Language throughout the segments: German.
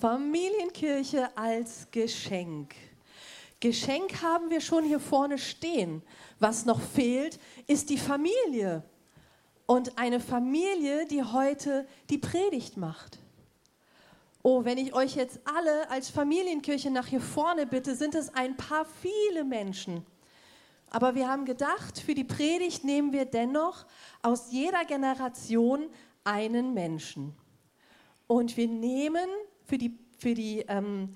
Familienkirche als Geschenk. Geschenk haben wir schon hier vorne stehen. Was noch fehlt, ist die Familie. Und eine Familie, die heute die Predigt macht. Oh, wenn ich euch jetzt alle als Familienkirche nach hier vorne bitte, sind es ein paar viele Menschen. Aber wir haben gedacht, für die Predigt nehmen wir dennoch aus jeder Generation einen Menschen. Und wir nehmen für die, für die, ähm,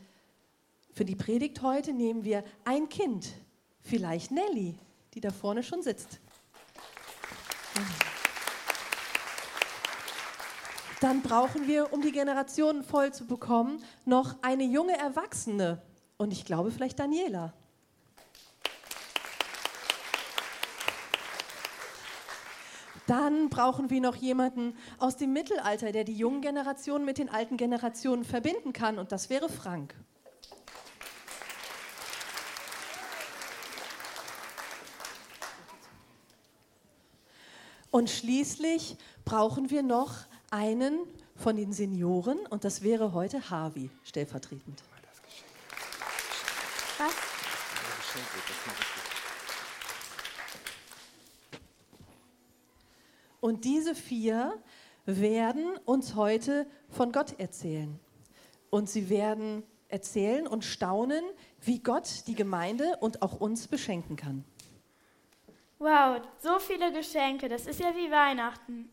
für die Predigt heute nehmen wir ein Kind, vielleicht Nelly, die da vorne schon sitzt. Dann brauchen wir, um die Generationen voll zu bekommen, noch eine junge Erwachsene. Und ich glaube vielleicht Daniela. Dann brauchen wir noch jemanden aus dem Mittelalter, der die jungen Generationen mit den alten Generationen verbinden kann. Und das wäre Frank. Und schließlich brauchen wir noch einen von den Senioren und das wäre heute Harvey stellvertretend. Was? Und diese vier werden uns heute von Gott erzählen. Und sie werden erzählen und staunen, wie Gott die Gemeinde und auch uns beschenken kann. Wow, so viele Geschenke, das ist ja wie Weihnachten.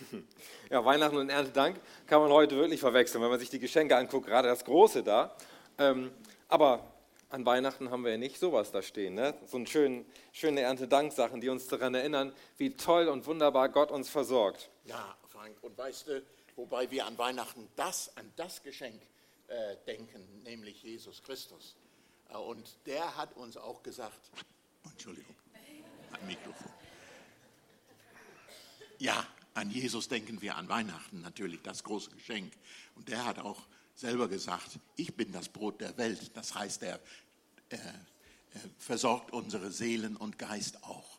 Ja, Weihnachten und Erntedank kann man heute wirklich verwechseln, wenn man sich die Geschenke anguckt, gerade das Große da. Ähm, aber an Weihnachten haben wir ja nicht sowas da stehen. Ne? So eine schöne, schöne Erntedanksachen, die uns daran erinnern, wie toll und wunderbar Gott uns versorgt. Ja, Frank, und weißt du, wobei wir an Weihnachten das, an das Geschenk äh, denken, nämlich Jesus Christus. Äh, und der hat uns auch gesagt, Entschuldigung, ein Mikrofon. Ja, an Jesus denken wir an Weihnachten natürlich, das große Geschenk. Und der hat auch selber gesagt, ich bin das Brot der Welt. Das heißt, er, er, er versorgt unsere Seelen und Geist auch.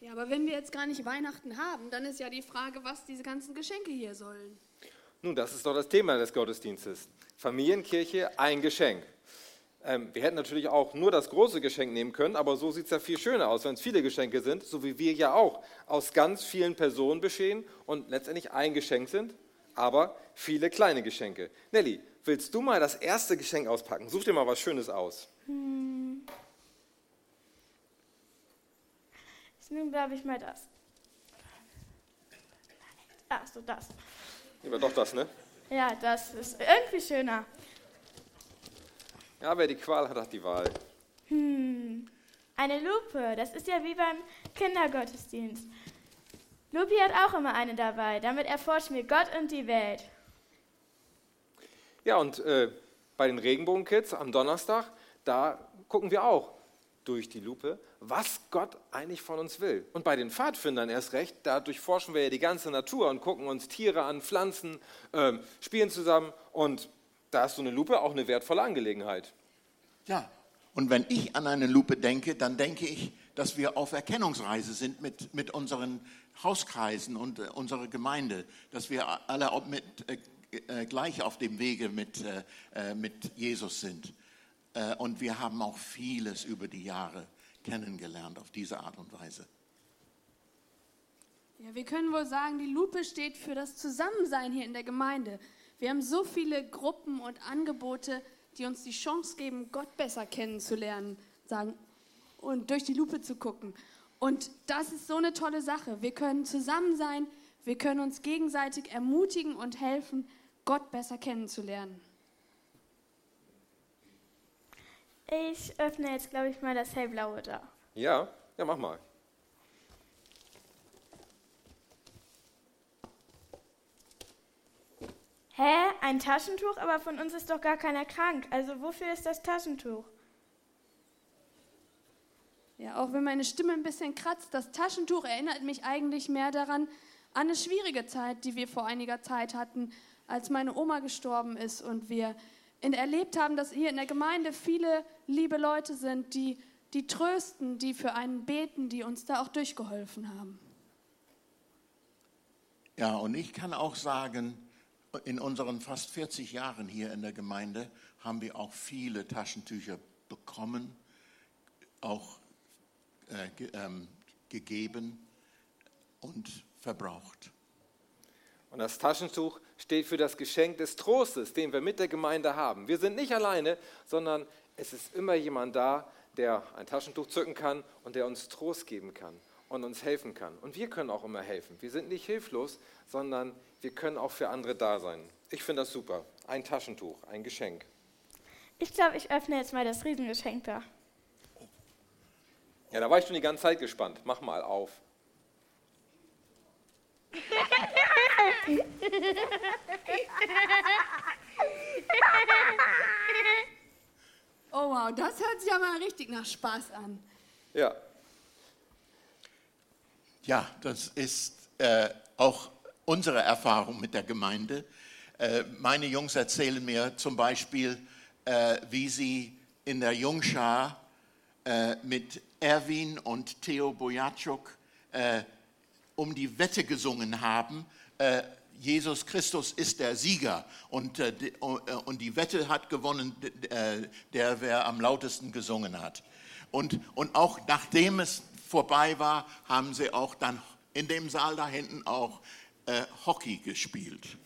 Ja, aber wenn wir jetzt gar nicht Weihnachten haben, dann ist ja die Frage, was diese ganzen Geschenke hier sollen. Nun, das ist doch das Thema des Gottesdienstes. Familienkirche, ein Geschenk. Ähm, wir hätten natürlich auch nur das große Geschenk nehmen können, aber so sieht es ja viel schöner aus, wenn es viele Geschenke sind, so wie wir ja auch aus ganz vielen Personen bestehen und letztendlich ein Geschenk sind, aber viele kleine Geschenke. Nelly, willst du mal das erste Geschenk auspacken? Such dir mal was Schönes aus. Hm. Ich nehme, glaube ich, mal das. Ach so, das. Lieber doch das, ne? Ja, das ist irgendwie schöner. Ja, wer die Qual hat, hat die Wahl. Hm, eine Lupe, das ist ja wie beim Kindergottesdienst. Lupi hat auch immer eine dabei, damit erforschen wir Gott und die Welt. Ja, und äh, bei den Regenbogenkids am Donnerstag, da gucken wir auch durch die Lupe, was Gott eigentlich von uns will. Und bei den Pfadfindern erst recht, da durchforschen wir ja die ganze Natur und gucken uns Tiere an, Pflanzen, äh, spielen zusammen und da ist so eine Lupe auch eine wertvolle Angelegenheit. Ja, und wenn ich an eine Lupe denke, dann denke ich, dass wir auf Erkennungsreise sind mit, mit unseren Hauskreisen und äh, unserer Gemeinde, dass wir alle mit, äh, äh, gleich auf dem Wege mit, äh, äh mit Jesus sind. Äh, und wir haben auch vieles über die Jahre kennengelernt auf diese Art und Weise. Ja, wir können wohl sagen, die Lupe steht für das Zusammensein hier in der Gemeinde. Wir haben so viele Gruppen und Angebote, die uns die Chance geben, Gott besser kennenzulernen, sagen und durch die Lupe zu gucken. Und das ist so eine tolle Sache. Wir können zusammen sein, wir können uns gegenseitig ermutigen und helfen, Gott besser kennenzulernen. Ich öffne jetzt, glaube ich, mal das hellblaue da. Ja, ja, mach mal. Hä? Ein Taschentuch? Aber von uns ist doch gar keiner krank. Also wofür ist das Taschentuch? Ja, auch wenn meine Stimme ein bisschen kratzt, das Taschentuch erinnert mich eigentlich mehr daran, an eine schwierige Zeit, die wir vor einiger Zeit hatten, als meine Oma gestorben ist und wir erlebt haben, dass hier in der Gemeinde viele liebe Leute sind, die, die trösten, die für einen beten, die uns da auch durchgeholfen haben. Ja, und ich kann auch sagen, in unseren fast 40 Jahren hier in der Gemeinde haben wir auch viele Taschentücher bekommen, auch äh, ge, ähm, gegeben und verbraucht. Und das Taschentuch steht für das Geschenk des Trostes, den wir mit der Gemeinde haben. Wir sind nicht alleine, sondern es ist immer jemand da, der ein Taschentuch zücken kann und der uns Trost geben kann und uns helfen kann. Und wir können auch immer helfen. Wir sind nicht hilflos, sondern wir können auch für andere da sein. Ich finde das super. Ein Taschentuch, ein Geschenk. Ich glaube, ich öffne jetzt mal das Riesengeschenk da. Ja, da war ich schon die ganze Zeit gespannt. Mach mal auf. Oh wow, das hört sich ja mal richtig nach Spaß an. Ja, Ja, das ist äh, auch unsere Erfahrung mit der Gemeinde. Äh, meine Jungs erzählen mir zum Beispiel, äh, wie sie in der Jungschar äh, mit Erwin und Theo Bojatschuk äh, um die Wette gesungen haben. Jesus Christus ist der Sieger und, äh, äh, und die Wette hat gewonnen, äh, der wer am lautesten gesungen hat. Und, und auch nachdem es vorbei war, haben sie auch dann in dem Saal da hinten auch Hockey gespielt.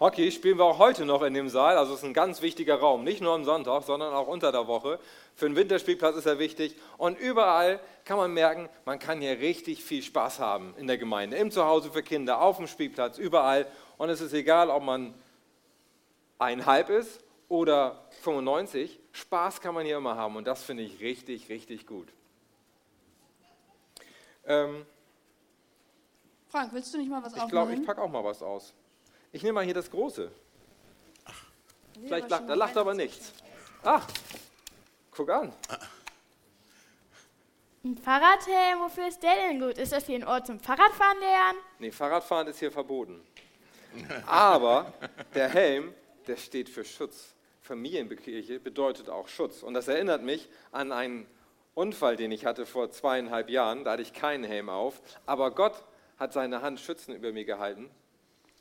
Hockey spielen wir auch heute noch in dem Saal. Also es ist ein ganz wichtiger Raum. Nicht nur am Sonntag, sondern auch unter der Woche. Für den Winterspielplatz ist er wichtig. Und überall kann man merken, man kann hier richtig viel Spaß haben in der Gemeinde. Im Zuhause für Kinder, auf dem Spielplatz, überall. Und es ist egal, ob man einhalb ist oder 95. Spaß kann man hier immer haben. Und das finde ich richtig, richtig gut. Ähm, Frank, willst du nicht mal was ich glaube, aufmachen? ich packe auch mal was aus. Ich nehme mal hier das Große. Nee, Vielleicht lacht, mal lacht aber nichts. Ach, guck an. Ein Fahrradhelm, wofür ist der denn gut? Ist das hier ein Ort zum Fahrradfahren lernen? Nee, Fahrradfahren ist hier verboten. Aber der Helm, der steht für Schutz. Familienkirche bedeutet auch Schutz. Und das erinnert mich an einen Unfall, den ich hatte vor zweieinhalb Jahren. Da hatte ich keinen Helm auf. Aber Gott hat seine Hand schützend über mir gehalten.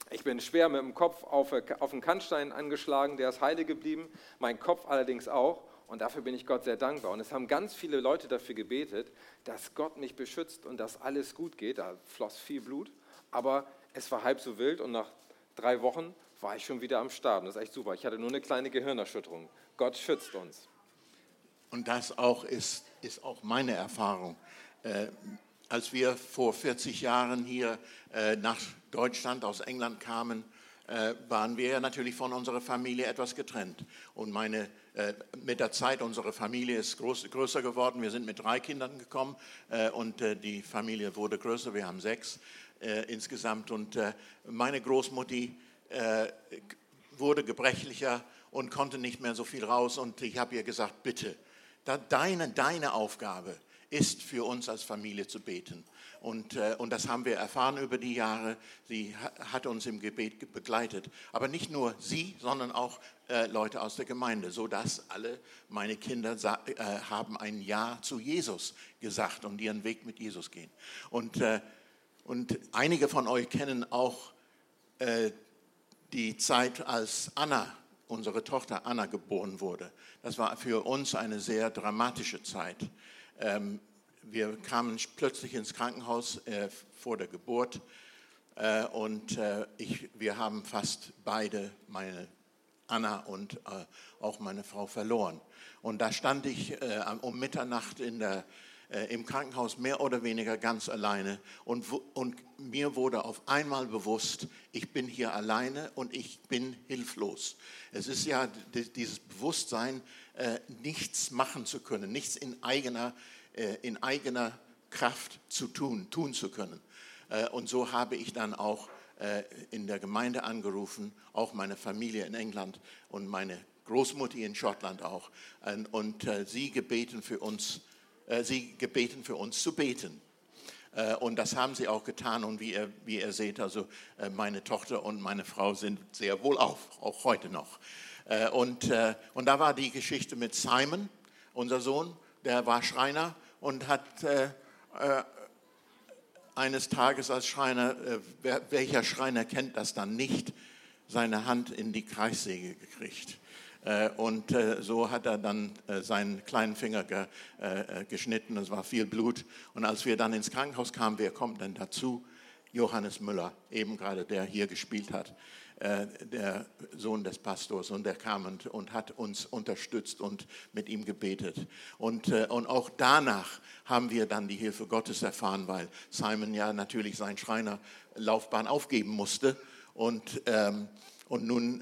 Ich bin schwer mit dem Kopf auf, auf den Kannstein angeschlagen, der ist heile geblieben, mein Kopf allerdings auch. Und dafür bin ich Gott sehr dankbar. Und es haben ganz viele Leute dafür gebetet, dass Gott mich beschützt und dass alles gut geht. Da floss viel Blut, aber es war halb so wild und nach drei Wochen war ich schon wieder am Start. Und das ist echt super. Ich hatte nur eine kleine Gehirnerschütterung. Gott schützt uns. Und das auch ist, ist auch meine Erfahrung. Als wir vor 40 Jahren hier äh, nach Deutschland aus England kamen, äh, waren wir natürlich von unserer Familie etwas getrennt. Und meine, äh, mit der Zeit, unsere Familie ist groß, größer geworden. Wir sind mit drei Kindern gekommen äh, und äh, die Familie wurde größer. Wir haben sechs äh, insgesamt. Und äh, meine Großmutti wurde gebrechlicher und konnte nicht mehr so viel raus. Und ich habe ihr gesagt, bitte, da deine, deine Aufgabe ist für uns als Familie zu beten. Und, äh, und das haben wir erfahren über die Jahre. Sie ha- hat uns im Gebet ge- begleitet. Aber nicht nur sie, sondern auch äh, Leute aus der Gemeinde, sodass alle meine Kinder äh, haben ein Ja zu Jesus gesagt und ihren Weg mit Jesus gehen. Und, und einige von euch kennen auch die Zeit, als Anna, unsere Tochter Anna, geboren wurde. Das war für uns eine sehr dramatische Zeit. Ähm, wir kamen plötzlich ins Krankenhaus äh, vor der Geburt äh, und äh, ich, wir haben fast beide, meine Anna und äh, auch meine Frau, verloren. Und da stand ich äh, um Mitternacht in der, im Krankenhaus mehr oder weniger ganz alleine und, und mir wurde auf einmal bewusst, ich bin hier alleine und ich bin hilflos. Es ist ja dieses Bewusstsein, äh, nichts machen zu können, nichts in eigener, äh, in eigener Kraft zu tun, tun zu können. Äh, Und so habe ich dann auch äh, in der Gemeinde angerufen, auch meine Familie in England und meine Großmutti in Schottland auch. Und- äh, sie gebeten für uns, äh, sie gebeten für uns zu beten. Äh, Und das haben sie auch getan. Und wie ihr, wie ihr seht, also äh, meine Tochter und meine Frau sind sehr wohl auf, auch heute noch. Äh, Und, äh, und da war die Geschichte mit Simon, unser Sohn, der war Schreiner und hat äh, äh, eines Tages als Schreiner, äh, welcher Schreiner kennt das dann nicht, seine Hand in die Kreissäge gekriegt. Äh, Und äh, so hat er dann äh, seinen kleinen Finger ge, geschnitten. Es war viel Blut. Und als wir dann ins Krankenhaus kamen, wer kommt denn dazu? Johannes Müller, eben gerade der hier gespielt hat, der Sohn des Pastors. Und der kam und, hat uns unterstützt und mit ihm gebetet. Und, und auch danach haben wir dann die Hilfe Gottes erfahren, weil Simon ja natürlich seine Schreinerlaufbahn aufgeben musste. Und, ähm, und nun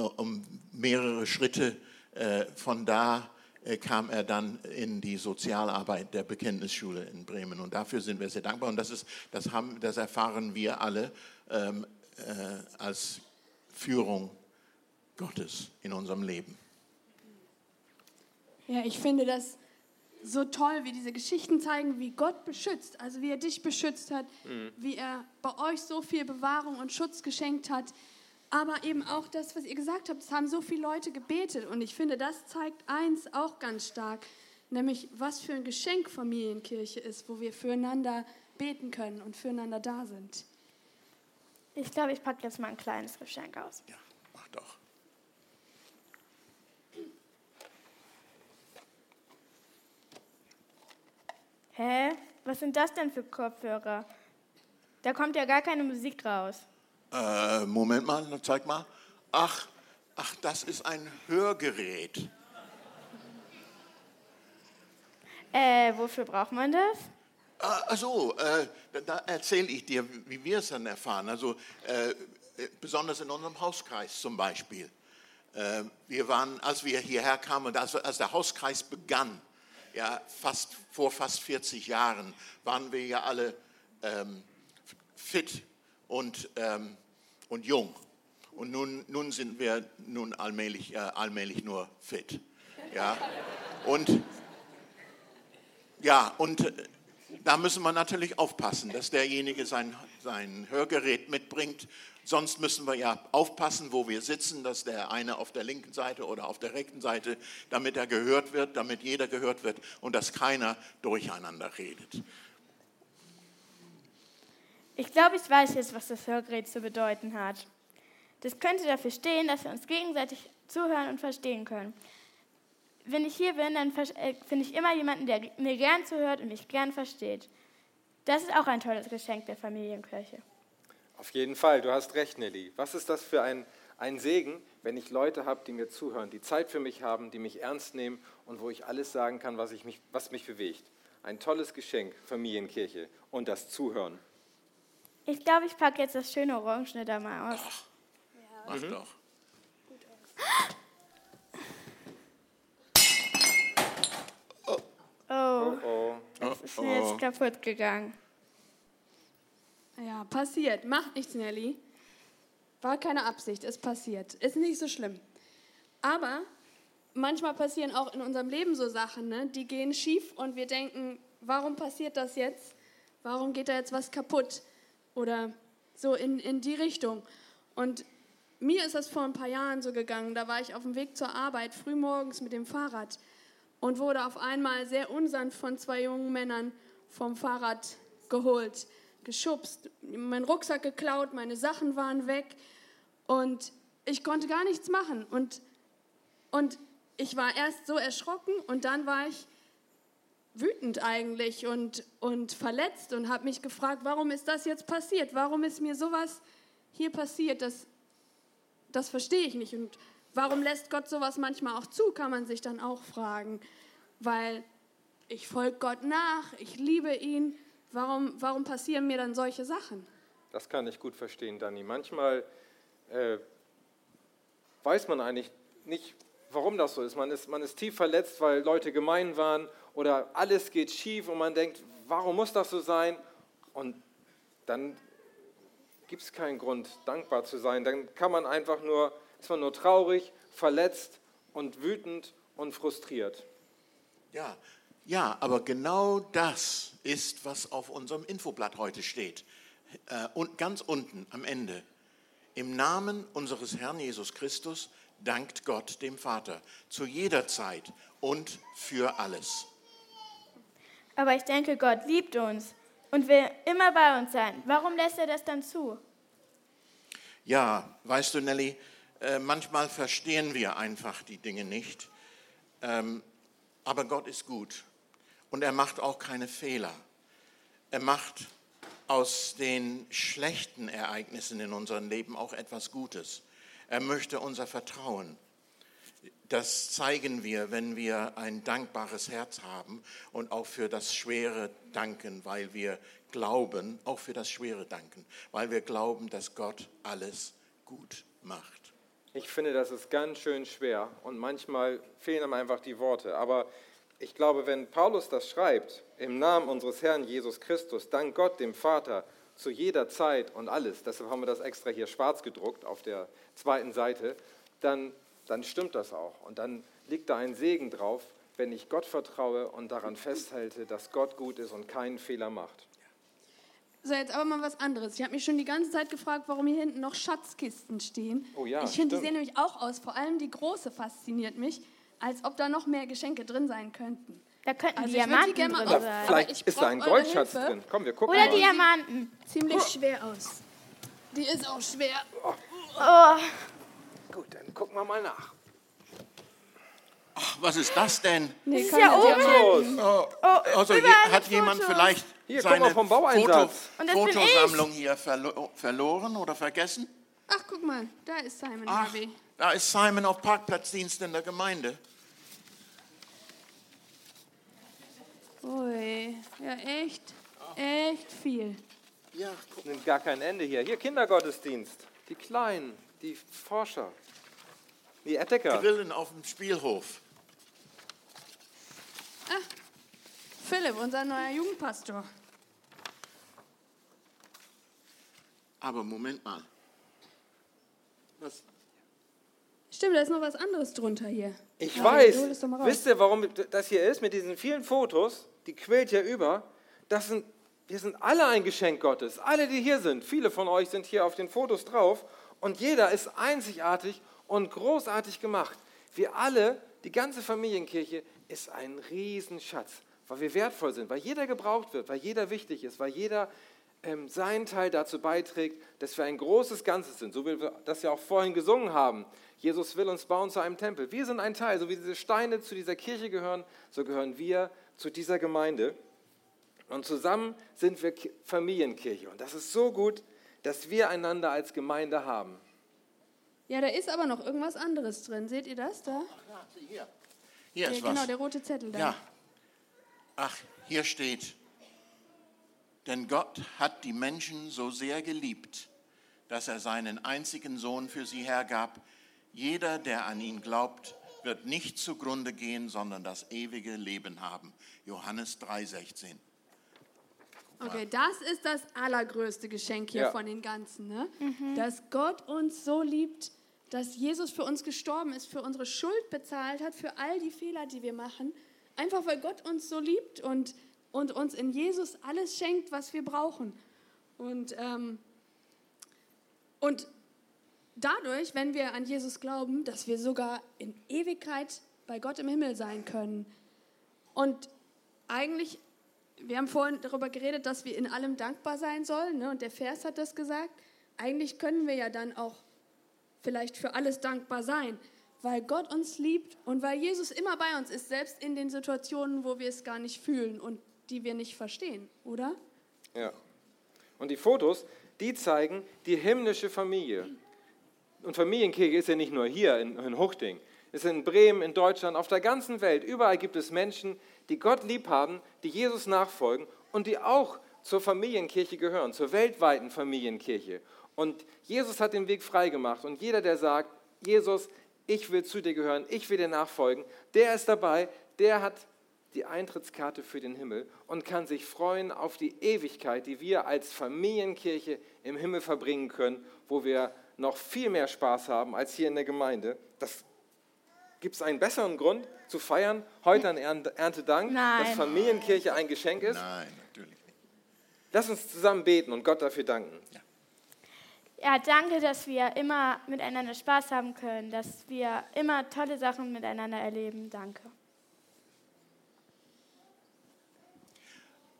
um mehrere Schritte äh, von da äh, kam er dann in die Sozialarbeit der Bekenntnisschule in Bremen. Und dafür sind wir sehr dankbar. Und das, ist, das, haben, das erfahren wir alle ähm, äh, als Führung Gottes in unserem Leben. Ja, ich finde das so toll, wie diese Geschichten zeigen, wie Gott beschützt, also wie er dich beschützt hat, wie er bei euch so viel Bewahrung und Schutz geschenkt hat. Aber eben auch das, was ihr gesagt habt, es haben so viele Leute gebetet. Und ich finde, das zeigt eins auch ganz stark, nämlich was für ein Geschenk Familienkirche ist, wo wir füreinander beten können und füreinander da sind. Ich glaube, ich packe jetzt mal ein kleines Geschenk aus. Ja, mach doch. Hä? Was sind das denn für Kopfhörer? Da kommt ja gar keine Musik raus. Äh, Moment mal, zeig mal. Ach, ach, das ist ein Hörgerät. Äh, wofür braucht man das? Ah, Also, äh, da, da erzähle ich dir, wie wir es dann erfahren. Also, äh, äh, besonders in unserem Hauskreis zum Beispiel. Äh, wir waren, als wir hierher kamen und als, als der Hauskreis begann, ja, fast, vor fast 40 Jahren, waren wir ja alle ähm, fit und, ähm, und jung. Und nun, nun sind wir nun allmählich, äh, allmählich nur fit. Ja? Und ja, und äh, da müssen wir natürlich aufpassen, dass derjenige sein, sein Hörgerät mitbringt. Sonst müssen wir ja aufpassen, wo wir sitzen, dass der eine auf der linken Seite oder auf der rechten Seite, damit er gehört wird, damit jeder gehört wird und dass keiner durcheinander redet. Ich glaube, ich weiß jetzt, was das Hörgerät zu bedeuten hat. Das könnte dafür stehen, dass wir uns gegenseitig zuhören und verstehen können. Wenn ich hier bin, dann äh, finde ich immer jemanden, der mir gern zuhört und mich gern versteht. Das ist auch ein tolles Geschenk der Familienkirche. Auf jeden Fall, du hast recht, Nelly. Was ist das für ein, ein Segen, wenn ich Leute habe, die mir zuhören, die Zeit für mich haben, die mich ernst nehmen und wo ich alles sagen kann, was, ich mich, was mich bewegt. Ein tolles Geschenk, Familienkirche und das Zuhören. Ich glaube, ich packe jetzt das schöne Orangene da mal aus. Mach doch. Oh, Oh, das ist mir jetzt kaputt gegangen. Ja, passiert. Macht nichts, Nelly. War keine Absicht, ist passiert. Ist nicht so schlimm. Aber manchmal passieren auch in unserem Leben so Sachen, ne? die gehen schief und wir denken, warum passiert das jetzt? Warum geht da jetzt was kaputt? Oder so in, in die Richtung. Und mir ist das vor ein paar Jahren so gegangen. Da war ich auf dem Weg zur Arbeit, frühmorgens mit dem Fahrrad und wurde auf einmal sehr unsanft von zwei jungen Männern vom Fahrrad geholt, geschubst, mein Rucksack geklaut, meine Sachen waren weg und ich konnte gar nichts machen. Und, und ich war erst so erschrocken und dann war ich wütend eigentlich und, und verletzt und habe mich gefragt, warum ist das jetzt passiert? Warum ist mir sowas hier passiert? Das, das verstehe ich nicht. Und warum lässt Gott sowas manchmal auch zu, kann man sich dann auch fragen. Weil ich folge Gott nach, ich liebe ihn. Warum, warum passieren mir dann solche Sachen? das kann ich gut verstehen, Dani. Manchmal äh, weiß man eigentlich nicht, warum das so ist. Man, ist. man ist tief verletzt, weil Leute gemein waren oder alles geht schief und man denkt, warum muss das so sein? Und dann gibt es keinen Grund, dankbar zu sein. Dann kann man einfach nur, ist man nur traurig, verletzt und wütend und frustriert. Ja, ja, aber genau das ist, was auf unserem Infoblatt heute steht. Äh, und ganz unten am Ende. Im Namen unseres Herrn Jesus Christus dankt Gott dem Vater zu jeder Zeit und für alles. Aber ich denke, Gott liebt uns und will immer bei uns sein. Warum lässt er das dann zu? Ja, weißt du, Nelly, äh, manchmal verstehen wir einfach die Dinge nicht. Ähm, aber Gott ist gut und er macht auch keine Fehler. Er macht aus den schlechten Ereignissen in unserem Leben auch etwas Gutes. Er möchte unser Vertrauen. Das zeigen wir, wenn wir ein dankbares Herz haben und auch für das Schwere danken, weil wir glauben, auch für das Schwere danken, weil wir glauben, dass Gott alles gut macht. Ich finde, das ist ganz schön schwer und manchmal fehlen einem einfach die Worte. Aber ich glaube, wenn Paulus das schreibt, im Namen unseres Herrn Jesus Christus, dank Gott, dem Vater, zu jeder Zeit und alles, deshalb haben wir das extra hier schwarz gedruckt auf der zweiten Seite, dann, dann stimmt das auch. Und dann liegt da ein Segen drauf, wenn ich Gott vertraue und daran festhalte, dass Gott gut ist und keinen Fehler macht. So, jetzt aber mal was anderes. Ich habe mich schon die ganze Zeit gefragt, warum hier hinten noch Schatzkisten stehen. Oh ja, ich finde, die sehen nämlich auch aus. Vor allem die große fasziniert mich, als ob da noch mehr Geschenke drin sein könnten. Da könnten Also Diamanten drin sein. Aber Vielleicht ich ist da ein Goldschatz Hilfe. drin. Komm, wir gucken Oder mal. Diamanten. Ziemlich schwer aus. Die ist auch schwer. Oh, Gut, dann gucken wir mal nach. Ach, was ist das denn? Nee, ist komm, ja oben. haben- Los. Also je, hat jemand Fotos. vielleicht Hier, seine vom das ich. Fotosammlung hier verlo verloren oder vergessen? Ach, guck mal, da ist Simon Ach, Harvey. da ist Simon auf Parkplatzdienst in der Gemeinde. Ui, ja echt, echt viel. Ja, Nimmt gar kein Ende hier. Hier Kindergottesdienst. Die Kleinen, die Forscher, die Entdecker. Grillen auf dem Spielhof. Philipp, unser neuer Jugendpastor. Aber Moment mal. Was? Stimmt, da ist noch was anderes drunter hier. Ich Ja, weiß. Wisst ihr, warum das hier ist mit diesen vielen Fotos? Die quillt hier über. Das sind, wir sind alle ein Geschenk Gottes. Alle, die hier sind. Viele von euch sind hier auf den Fotos drauf. Und jeder ist einzigartig und großartig gemacht. Wir alle, die ganze Familienkirche, ist ein Riesenschatz, weil wir wertvoll sind, weil jeder gebraucht wird, weil jeder wichtig ist, weil jeder ähm, seinen Teil dazu beiträgt, dass wir ein großes Ganzes sind, so wie wir das ja auch vorhin gesungen haben. Jesus will uns bauen zu einem Tempel. Wir sind ein Teil, so wie diese Steine zu dieser Kirche gehören, so gehören wir zu dieser Gemeinde. Und zusammen sind wir Ki- Familienkirche. Und das ist so gut, dass wir einander als Gemeinde haben. Ja, da ist aber noch irgendwas anderes drin. Seht ihr das da? Hier. Hier Ja, ist genau, was. der rote Zettel da. Ja. Ach, hier steht, denn Gott hat die Menschen so sehr geliebt, dass er seinen einzigen Sohn für sie hergab. Jeder, der an ihn glaubt, wird nicht zugrunde gehen, sondern das ewige Leben haben. Johannes 3,16. Okay, das ist das allergrößte Geschenk hier Ja. von den ganzen, ne? Dass Gott uns so liebt, dass Jesus für uns gestorben ist, für unsere Schuld bezahlt hat, für all die Fehler, die wir machen. Einfach weil Gott uns so liebt und, und uns in Jesus alles schenkt, was wir brauchen. Und, ähm, und dadurch, wenn wir an Jesus glauben, dass wir sogar in Ewigkeit bei Gott im Himmel sein können. Und eigentlich wir haben vorhin darüber geredet, dass wir in allem dankbar sein sollen, ne? und der Vers hat das gesagt. Eigentlich können wir ja dann auch vielleicht für alles dankbar sein, weil Gott uns liebt und weil Jesus immer bei uns ist, selbst in den Situationen, wo wir es gar nicht fühlen und die wir nicht verstehen, oder? Ja. Und die Fotos, die zeigen die himmlische Familie. Und Familienkirche ist ja nicht nur hier in, in Huchting. Ist in Bremen, in Deutschland, auf der ganzen Welt. Überall gibt es Menschen, die Gott lieb haben, die Jesus nachfolgen und die auch zur Familienkirche gehören, zur weltweiten Familienkirche. Und Jesus hat den Weg freigemacht. Und jeder, der sagt, Jesus, ich will zu dir gehören, ich will dir nachfolgen, der ist dabei, der hat die Eintrittskarte für den Himmel und kann sich freuen auf die Ewigkeit, die wir als Familienkirche im Himmel verbringen können, wo wir noch viel mehr Spaß haben als hier in der Gemeinde. Das gibt es einen besseren Grund zu feiern, heute an Ernte- Erntedank, Nein. dass Familienkirche ein Geschenk ist. Nein, natürlich nicht. Lass uns zusammen beten und Gott dafür danken. Ja, danke, dass wir immer miteinander Spaß haben können, dass wir immer tolle Sachen miteinander erleben. Danke.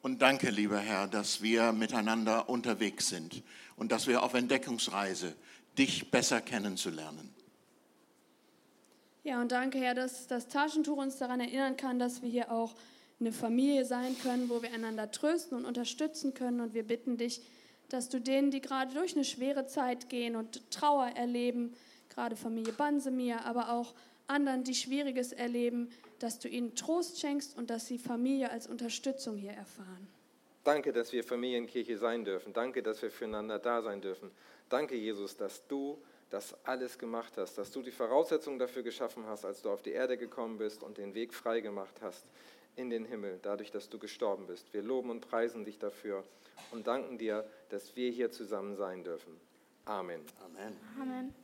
Und danke, lieber Herr, dass wir miteinander unterwegs sind und dass wir auf Entdeckungsreise dich besser kennenzulernen. Ja, und danke, Herr, dass das Taschentuch uns daran erinnern kann, dass wir hier auch eine Familie sein können, wo wir einander trösten und unterstützen können. Und wir bitten dich, dass du denen, die gerade durch eine schwere Zeit gehen und Trauer erleben, gerade Familie Bansemir, aber auch anderen, die Schwieriges erleben, dass du ihnen Trost schenkst und dass sie Familie als Unterstützung hier erfahren. Danke, dass wir Familienkirche sein dürfen. Danke, dass wir füreinander da sein dürfen. Danke, Jesus, dass du das alles gemacht hast, dass du die Voraussetzungen dafür geschaffen hast, als du auf die Erde gekommen bist und den Weg frei gemacht hast in den Himmel, dadurch, dass du gestorben bist. Wir loben und preisen dich dafür und danken dir, dass wir hier zusammen sein dürfen. Amen. Amen. Amen.